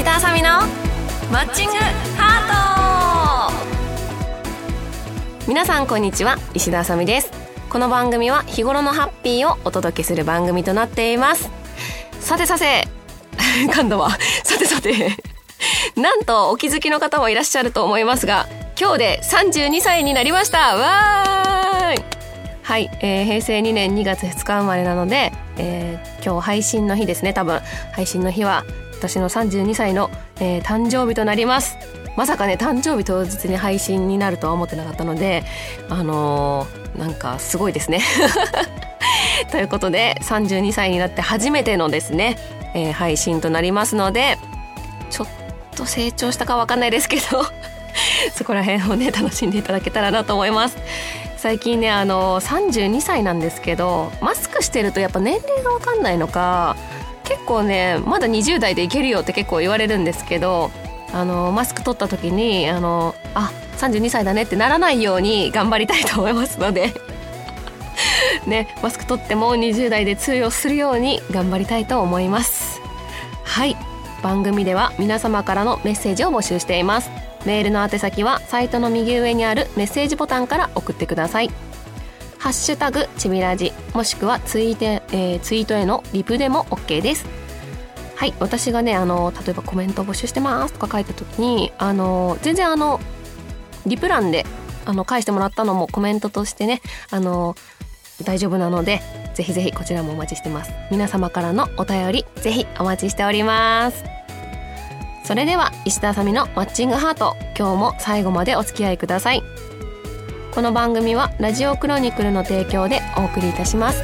石田あさみのマッチングハート。皆さんこんにちは。石田あさみです。この番組は日頃のハッピーをお届けする番組となっています。さてさて 今度は さてさて なんとお気づきの方もいらっしゃると思いますが今日で32歳になりました。わーい。はい、えー、平成2年2月2日生まれなので、えー、今日配信の日ですね多分。配信の日は私の32歳の、えー、誕生日となります。まさかね誕生日当日に配信になるとは思ってなかったのであのー、なんかすごいですね。ということで32歳になって初めてのですね、えー、配信となりますのでちょっと成長したかわかんないですけど そこら辺をね楽しんでいただけたらなと思います。最近ねあの32歳なんですけどマスクしてるとやっぱ年齢がわかんないのか結構ねまだ20代でいけるよって結構言われるんですけどあのマスク取った時にあのあ32歳だねってならないように頑張りたいと思いますので。ねマスク取っても20代で通用するように頑張りたいと思います。はい。番組では皆様からのメッセージを募集しています。メールの宛先はサイトの右上にあるメッセージボタンから送ってください。ハッシュタグちびラジもしくはツイ,、えー、ツイートへのリプでも OK です。はい私がねあの例えばコメント募集してますとか書いた時にあの全然あのリプ欄であの返してもらったのもコメントとしてねあの大丈夫なのでぜひぜひこちらもお待ちしてます。皆様からのお便りぜひお待ちしております。それでは石田あさみのマッチングハート今日も最後までお付き合いください。この番組はラジオクロニクルの提供でお送りいたします。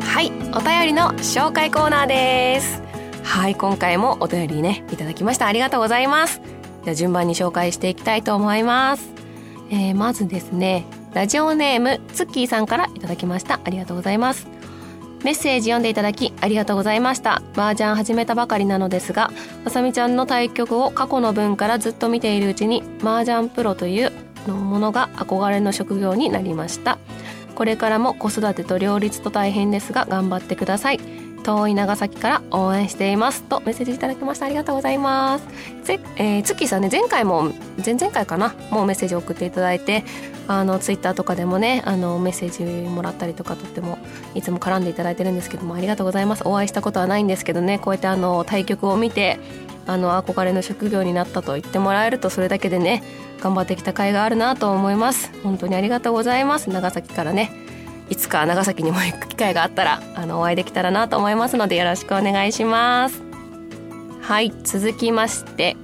はいお便りの紹介コーナーです。はい今回もお便りねいただきました。ありがとうございます。じゃ順番に紹介していきたいと思います、えー、まずですねラジオネームツッキーさんからいただきました。ありがとうございます。メッセージ読んでいただきありがとうございました。麻雀始めたばかりなのですがあさみちゃんの対局を過去の分からずっと見ているうちに麻雀プロというのものが憧れの職業になりました。これからも子育てと両立と大変ですが頑張ってください。遠い長崎から応援していますとメッセージいただきましたありがとうございます。ぜ、えー、ツッキーさんね前回も前々回かなもうメッセージを送っていただいてあのツイッターとかでもねあのメッセージもらったりとかとってもいつも絡んでいただいてるんですけどもありがとうございます。お会いしたことはないんですけどねこうやってあの対局を見てあの憧れの職業になったと言ってもらえるとそれだけでね頑張ってきた甲斐があるなと思います。本当にありがとうございます。長崎からねいつか長崎にも行く機会があったらあのお会いできたらなと思いますのでよろしくお願いします。はい続きまして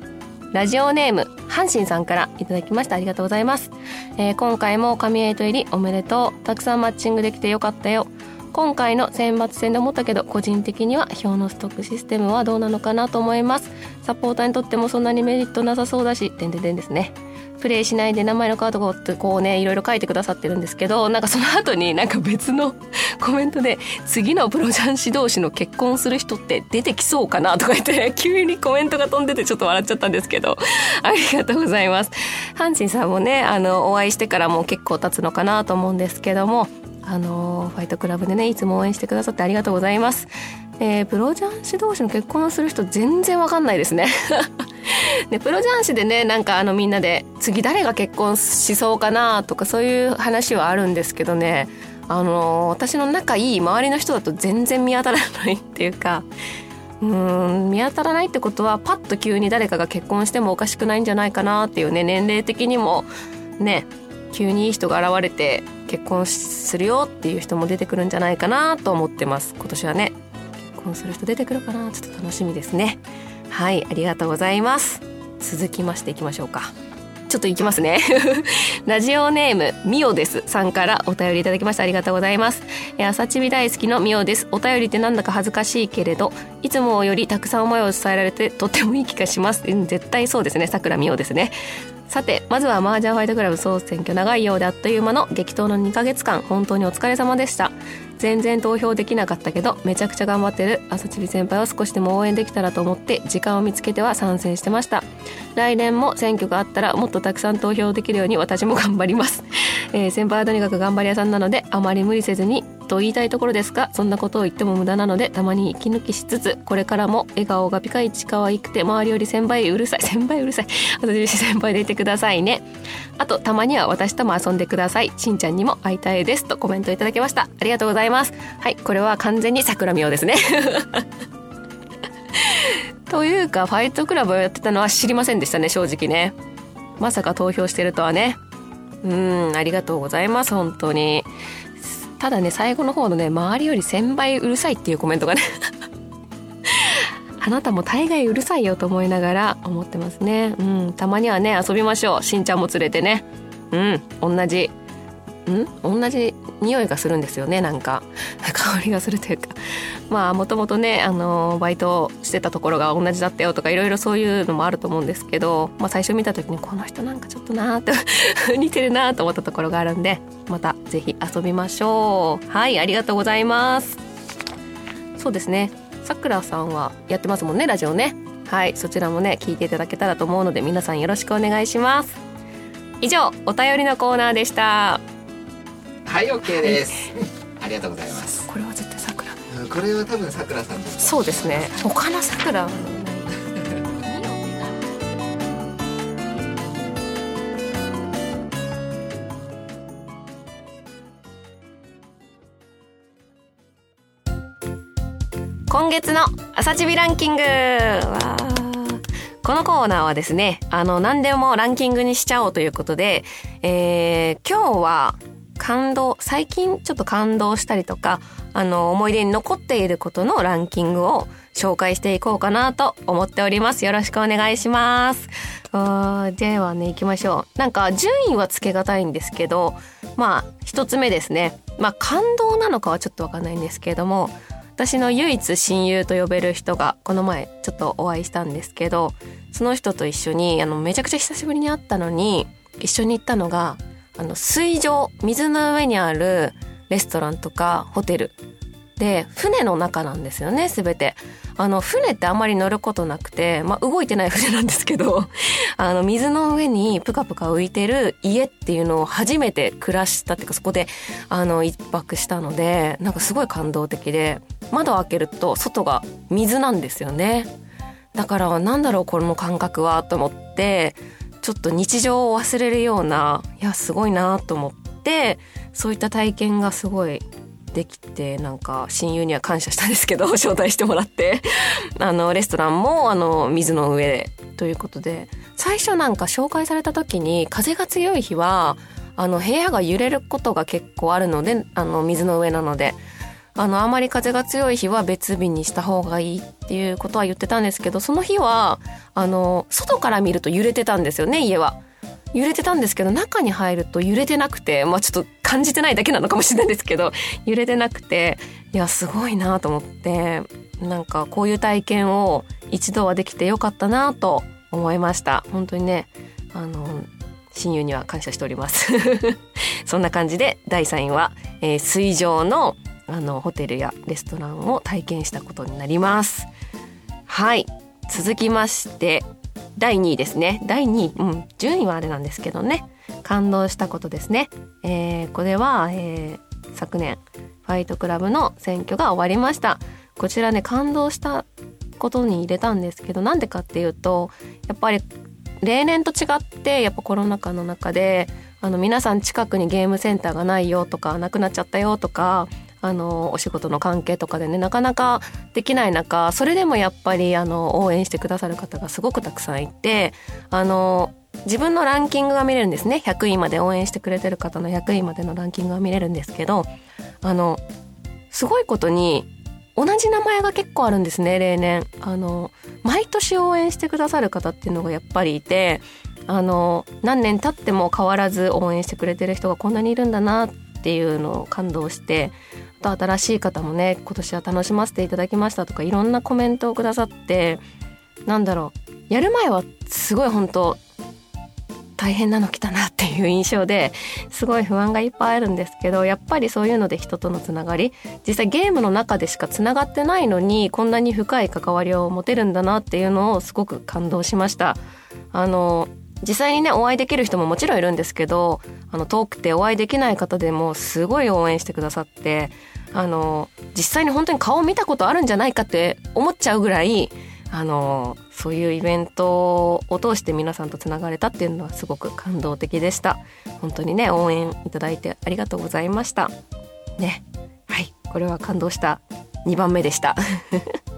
ラジオネーム阪神さんからいただきました。ありがとうございます、えー、今回も神エイト入りおめでとう。たくさんマッチングできてよかったよ。今回の選抜戦で思ったけど個人的には表のストックシステムはどうなのかなと思います。サポーターにとってもそんなにメリットなさそうだしてんてんてんですね。プレイしないで名前のカードをってこうねいろいろ書いてくださってるんですけどなんかその後になんか別の コメントで次のプロ雀士同士の結婚する人って出てきそうかなとか言って急にコメントが飛んでてちょっと笑っちゃったんですけどありがとうございます。阪神さんもねあのお会いしてからも結構経つのかなと思うんですけどもあのファイトクラブでねいつも応援してくださってありがとうございます。えー、プロ雀士同士の結婚する人全然わかんないですね。でプロ雀士でねなんかあのみんなで次誰が結婚しそうかなとかそういう話はあるんですけどね。あの私の仲いい周りの人だと全然見当たらないっていうかうん見当たらないってことはパッと急に誰かが結婚してもおかしくないんじゃないかなっていうね年齢的にもね急にいい人が現れて結婚するよっていう人も出てくるんじゃないかなと思ってます。今年はね。婚する人出てくるかな？ちょっと楽しみですね。はいありがとうございます。続きましていきましょうか。ちょっといきますね。ラジオネームみおです。さんからお便りいただきました。ありがとうございます。朝ちび大好きのみおです。お便りってなんだか恥ずかしいけれどいつもよりたくさん思いを伝えられてとってもいい気がします、うん、絶対そうですね。さくらみおですね。さてまずは麻雀ファイトクラブ総選挙長いようであっという間の激闘の2ヶ月間本当にお疲れ様でした。全然投票できなかったけどめちゃくちゃ頑張ってる朝ちび先輩を少しでも応援できたらと思って時間を見つけては参戦してました。来年も選挙があったらもっとたくさん投票できるように私も頑張ります、えー、先輩はとにかく頑張り屋さんなのであまり無理せずにと言いたいところですがそんなことを言っても無駄なのでたまに息抜きしつつこれからも笑顔がピカイチ可愛くて周りより1000倍うるさい1000倍うるさい。私先輩でいてくださいね。あとたまには私とも遊んでください。しんちゃんにも会いたいですとコメントいただきました。ありがとうございます。はいこれは完全に桜美桜ですね。というかファイトクラブをやってたのは知りませんでしたね正直ね。まさか投票してるとはね。うんありがとうございます本当に。ただね最後の方のね周りより1000倍うるさいっていうコメントがね あなたも大概うるさいよと思いながら思ってますね。うん。たまにはね遊びましょう。しんちゃんも連れてね。うん。同じ。ん？同じ匂いがするんですよねなんか。香りがするというか。まあもともとねあのバイトしてたところが同じだったよとかいろいろそういうのもあると思うんですけど、まあ、最初見た時にこの人なんかちょっとなーって 似てるなーと思ったところがあるんでまた是非遊びましょう。はいありがとうございます。そうですね。さくらさんはやってますもんねラジオね。はいそちらもね聞いていただけたらと思うので皆さんよろしくお願いします。以上お便りのコーナーでした。はい OK です、ありがとうございます。これは絶対さくら。これは多分さくらさんそうですね。他のさくら。今月の朝チビランキング。わこのコーナーはですね、あの、何でもランキングにしちゃおうということで、えー、今日は感動、最近ちょっと感動したりとか、あの、思い出に残っていることのランキングを紹介していこうかなと思っております。よろしくお願いします。ではね、行きましょう。なんか順位はつけがたいんですけど、まあ、一つ目ですね。まあ、感動なのかはちょっとわかんないんですけれども、私の唯一親友と呼べる人がこの前ちょっとお会いしたんですけどその人と一緒にあのめちゃくちゃ久しぶりに会ったのに一緒に行ったのがあの水上水の上にあるレストランとかホテルで船の中なんですよね全て。あの船ってあんまり乗ることなくて、まあ、動いてない船なんですけど あの水の上にプカプカ浮いてる家っていうのを初めて暮らしたっていうかそこであの一泊したのでなんかすごい感動的で窓を開けると外が水なんですよね。だからなんだろうこの感覚はと思ってちょっと日常を忘れるようないやすごいなと思ってそういった体験がすごいできてなんか親友には感謝したんですけど 招待してもらって。あのレストランもあの水の上で。ということで最初なんか紹介された時に風が強い日はあの部屋が揺れることが結構あるのであの水の上なのであのあまり風が強い日は別日にした方がいいっていうことは言ってたんですけどその日はあの外から見ると揺れてたんですよね家は。揺れてたんですけど中に入ると揺れてなくてまあちょっと感じてないだけなのかもしれないんですけど揺れてなくていやすごいなと思ってなんかこういう体験を一度はできてよかったなと思いました本当にねあの親友には感謝しております そんな感じで第3位は、えー、水上のあのホテルやレストランを体験したことになります。はい。続きまして第2位ですね。第2位、うん、順位はあれなんですけどね。感動したことですね、えー、これは、えー、昨年ファイトクラブの選挙が終わりました。こちらね感動したことに入れたんですけどなんでかっていうとやっぱり例年と違ってやっぱコロナ禍の中であの皆さん近くにゲームセンターがないよとかなくなっちゃったよとかあのお仕事の関係とかでねなかなかできない中それでもやっぱりあの応援してくださる方がすごくたくさんいてあの自分のランキングが見れるんですね。100位まで応援してくれてる方の100位までのランキングが見れるんですけどあのすごいことに同じ名前が結構あるんですね例年。あの毎年応援してくださる方っていうのがやっぱりいてあの何年経っても変わらず応援してくれてる人がこんなにいるんだなっていうのを感動してと新しい方もね今年は楽しませていただきましたとかいろんなコメントをくださってなんだろうやる前はすごい本当大変なの来たなっていう印象ですごい不安がいっぱいあるんですけどやっぱりそういうので人とのつながり実際ゲームの中でしかつながってないのにこんなに深い関わりを持てるんだなっていうのをすごく感動しました。あの実際にねお会いできる人ももちろんいるんですけどあの遠くてお会いできない方でもすごい応援してくださってあの実際に本当に顔見たことあるんじゃないかって思っちゃうぐらいあのそういうイベントを通して皆さんとつながれたっていうのはすごく感動的でした。本当にね応援いただいてありがとうございました。ね。はい。これは感動した。2番目でした。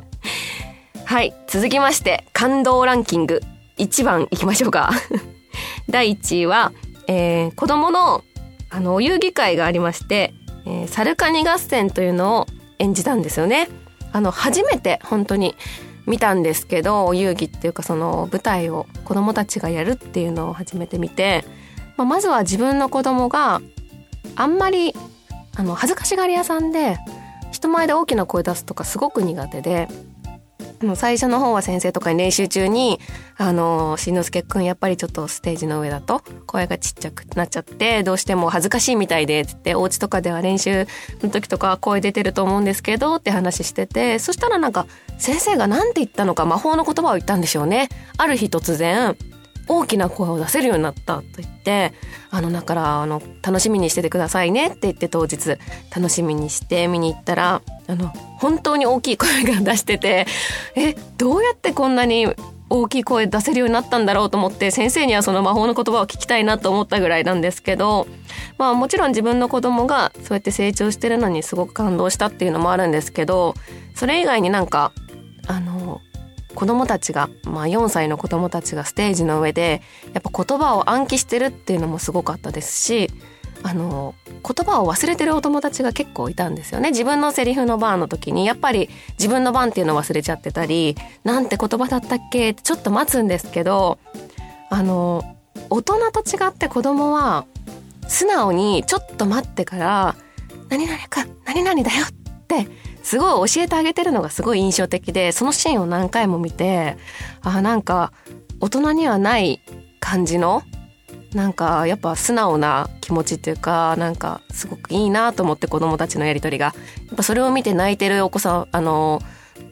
はい。続きまして感動ランキング。1番いきましょうか 第1位は、えー、子供のあのお遊戯会がありましてえー、サルカニ合戦というのを演じたんですよね。あの初めて本当に見たんですけどお遊戯っていうかその舞台を子供たちがやるっていうのを初めて見て、まあ、まずは自分の子供があんまりあの恥ずかしがり屋さんで人前で大きな声出すとかすごく苦手でもう最初の方は先生とかに練習中に、あの、しんのすけくんやっぱりちょっとステージの上だと声がちっちゃくなっちゃって、どうしても恥ずかしいみたいで、つって、お家とかでは練習の時とか声出てると思うんですけど、って話してて、そしたらなんか、先生が何て言ったのか魔法の言葉を言ったんでしょうね。ある日突然、大きな声を出せるようになったと言ってあのだからあの楽しみにしててくださいねって言って当日楽しみにして見に行ったらあの本当に大きい声が出しててえどうやってこんなに大きい声出せるようになったんだろうと思って先生にはその魔法の言葉を聞きたいなと思ったぐらいなんですけどまあもちろん自分の子供がそうやって成長してるのにすごく感動したっていうのもあるんですけどそれ以外になんかあの子供たちが、まあ、4歳の子供たちがステージの上でやっぱ言葉を暗記してるっていうのもすごかったですしあの言葉を忘れてるお友達が結構いたんですよね。自分のセリフの番の時にやっぱり自分の番っていうのを忘れちゃってたりなんて言葉だったっけ？ってちょっと待つんですけどあの大人と違って子供は素直にちょっと待ってから「何々か何々だよ」ってすごい教えてあげてるのがすごい印象的でそのシーンを何回も見てああなんか大人にはない感じのなんかやっぱ素直な気持ちっていうかなんかすごくいいなと思って子供たちのやり取りが。やっぱそれを見て泣いてるお子さんあの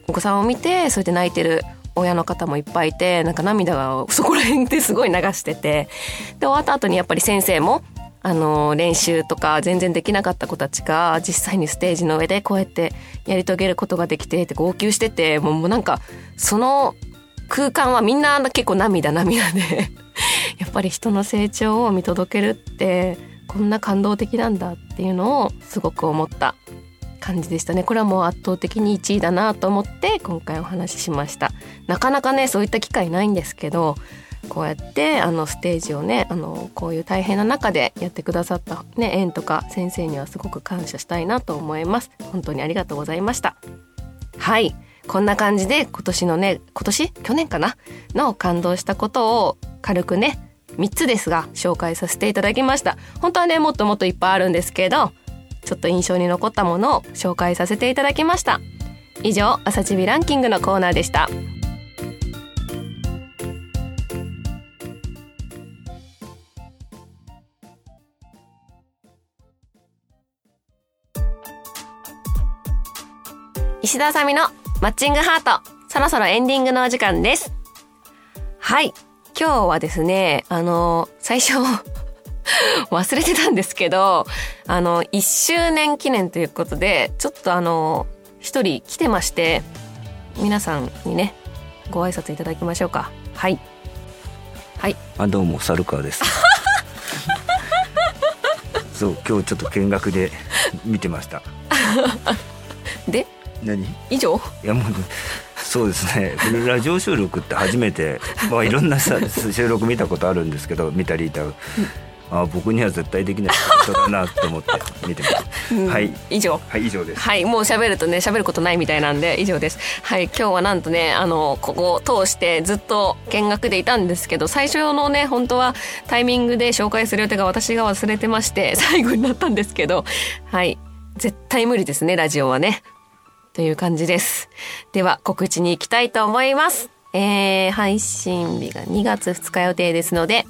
お子さんを見てそれで泣いてる親の方もいっぱいいてなんか涙がそこら辺で すごい流してて。で終わった後にやっぱり先生もあの練習とか全然できなかった子たちが実際にステージの上でこうやってやり遂げることができてって号泣しててもうなんかその空間はみんな結構涙涙で やっぱり人の成長を見届けるってこんな感動的なんだっていうのをすごく思った感じでしたね。これはもう圧倒的に1位だなと思って今回お話ししました。なかなかねそういった機会ないんですけどこうやってあのステージをねあのこういう大変な中でやってくださった、ね、園とか先生にはすごく感謝したいなと思います。本当にありがとうございました。はい。こんな感じで今年のね今年？去年かな？の感動したことを軽くね3つですが紹介させていただきました。本当はねもっともっといっぱいあるんですけどちょっと印象に残ったものを紹介させていただきました。以上朝チビランキングのコーナーでした。石田あさみのマッチングハート。そろそろエンディングのお時間です。はい。今日はですね、あの、最初 忘れてたんですけど、あの、1周年記念ということで、ちょっとあの、一人来てまして、皆さんにね、ご挨拶いただきましょうか。はい。はい。あ、どうも、サルカーです。そう、今日ちょっと見学で見てました。で何？以上？いやもうそうですね。ラジオ収録って初めて、まあ、いろんなさ収録見たことあるんですけど見たりいた、うん、あ僕には絶対できないことだなと思って見てます、うん、はい。以上。はい以上です。はいもう喋るとね喋ることないみたいなんで以上です。はい今日はなんとねあのここを通してずっと見学でいたんですけど最初のね本当はタイミングで紹介する予定が私が忘れてまして最後になったんですけどはい。絶対無理ですねラジオはねという感じです。では告知に行きたいと思います。えー、配信日が2月2日予定ですので、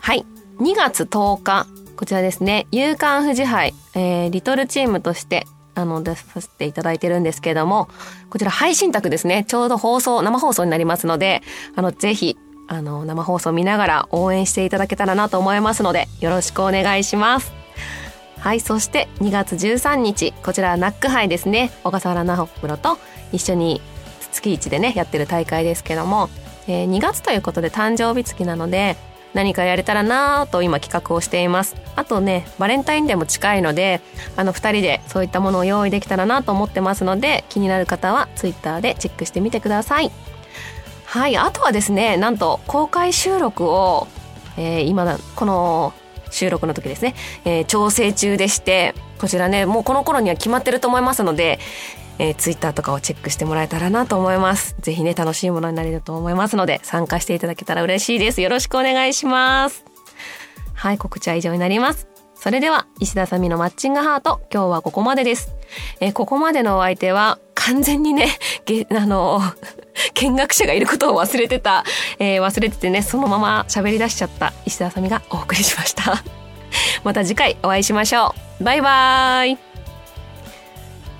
はい。2月10日。こちらですね。夕刊富士杯、えー、リトルチームとしてあの出させていただいてるんですけども。こちら配信宅ですね。ちょうど放送生放送になりますので。あのぜひあの生放送見ながら応援していただけたらなと思いますのでよろしくお願いします。はいそして2月13日こちらナック杯ですね。小笠原直プロと一緒に月一でねやってる大会ですけども、えー、2月ということで誕生日月なので何かやれたらなぁと今企画をしています。あとねバレンタインデーも近いのであの2人でそういったものを用意できたらなと思ってますので気になる方は Twitter でチェックしてみてください。はいあとはですねなんと公開収録を、えー、今この収録の時ですね、えー、調整中でしてこちらねもうこの頃には決まってると思いますのでえー、ツイッターとかをチェックしてもらえたらなと思います。ぜひね、楽しいものになれると思いますので、参加していただけたら嬉しいです。よろしくお願いします。はい、告知は以上になります。それでは、石田さみのマッチングハート、今日はここまでです。えー、ここまでのお相手は、完全にね、げ、あの、見学者がいることを忘れてた、えー、忘れててね、そのまま喋り出しちゃった。石田さみがお送りしました。また次回お会いしましょう。バイバーイ。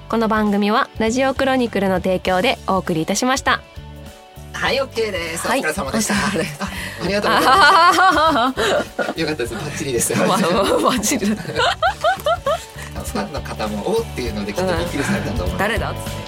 この番組はラジオクロニクルの提供でお送りいたしました。はい OK です。お疲れ様でした、はい、あ ありがとうございます。よかったです。バッチリです。バッチリ。ファンの方もおっていうのできっとびっくりされたと思う。誰だっつって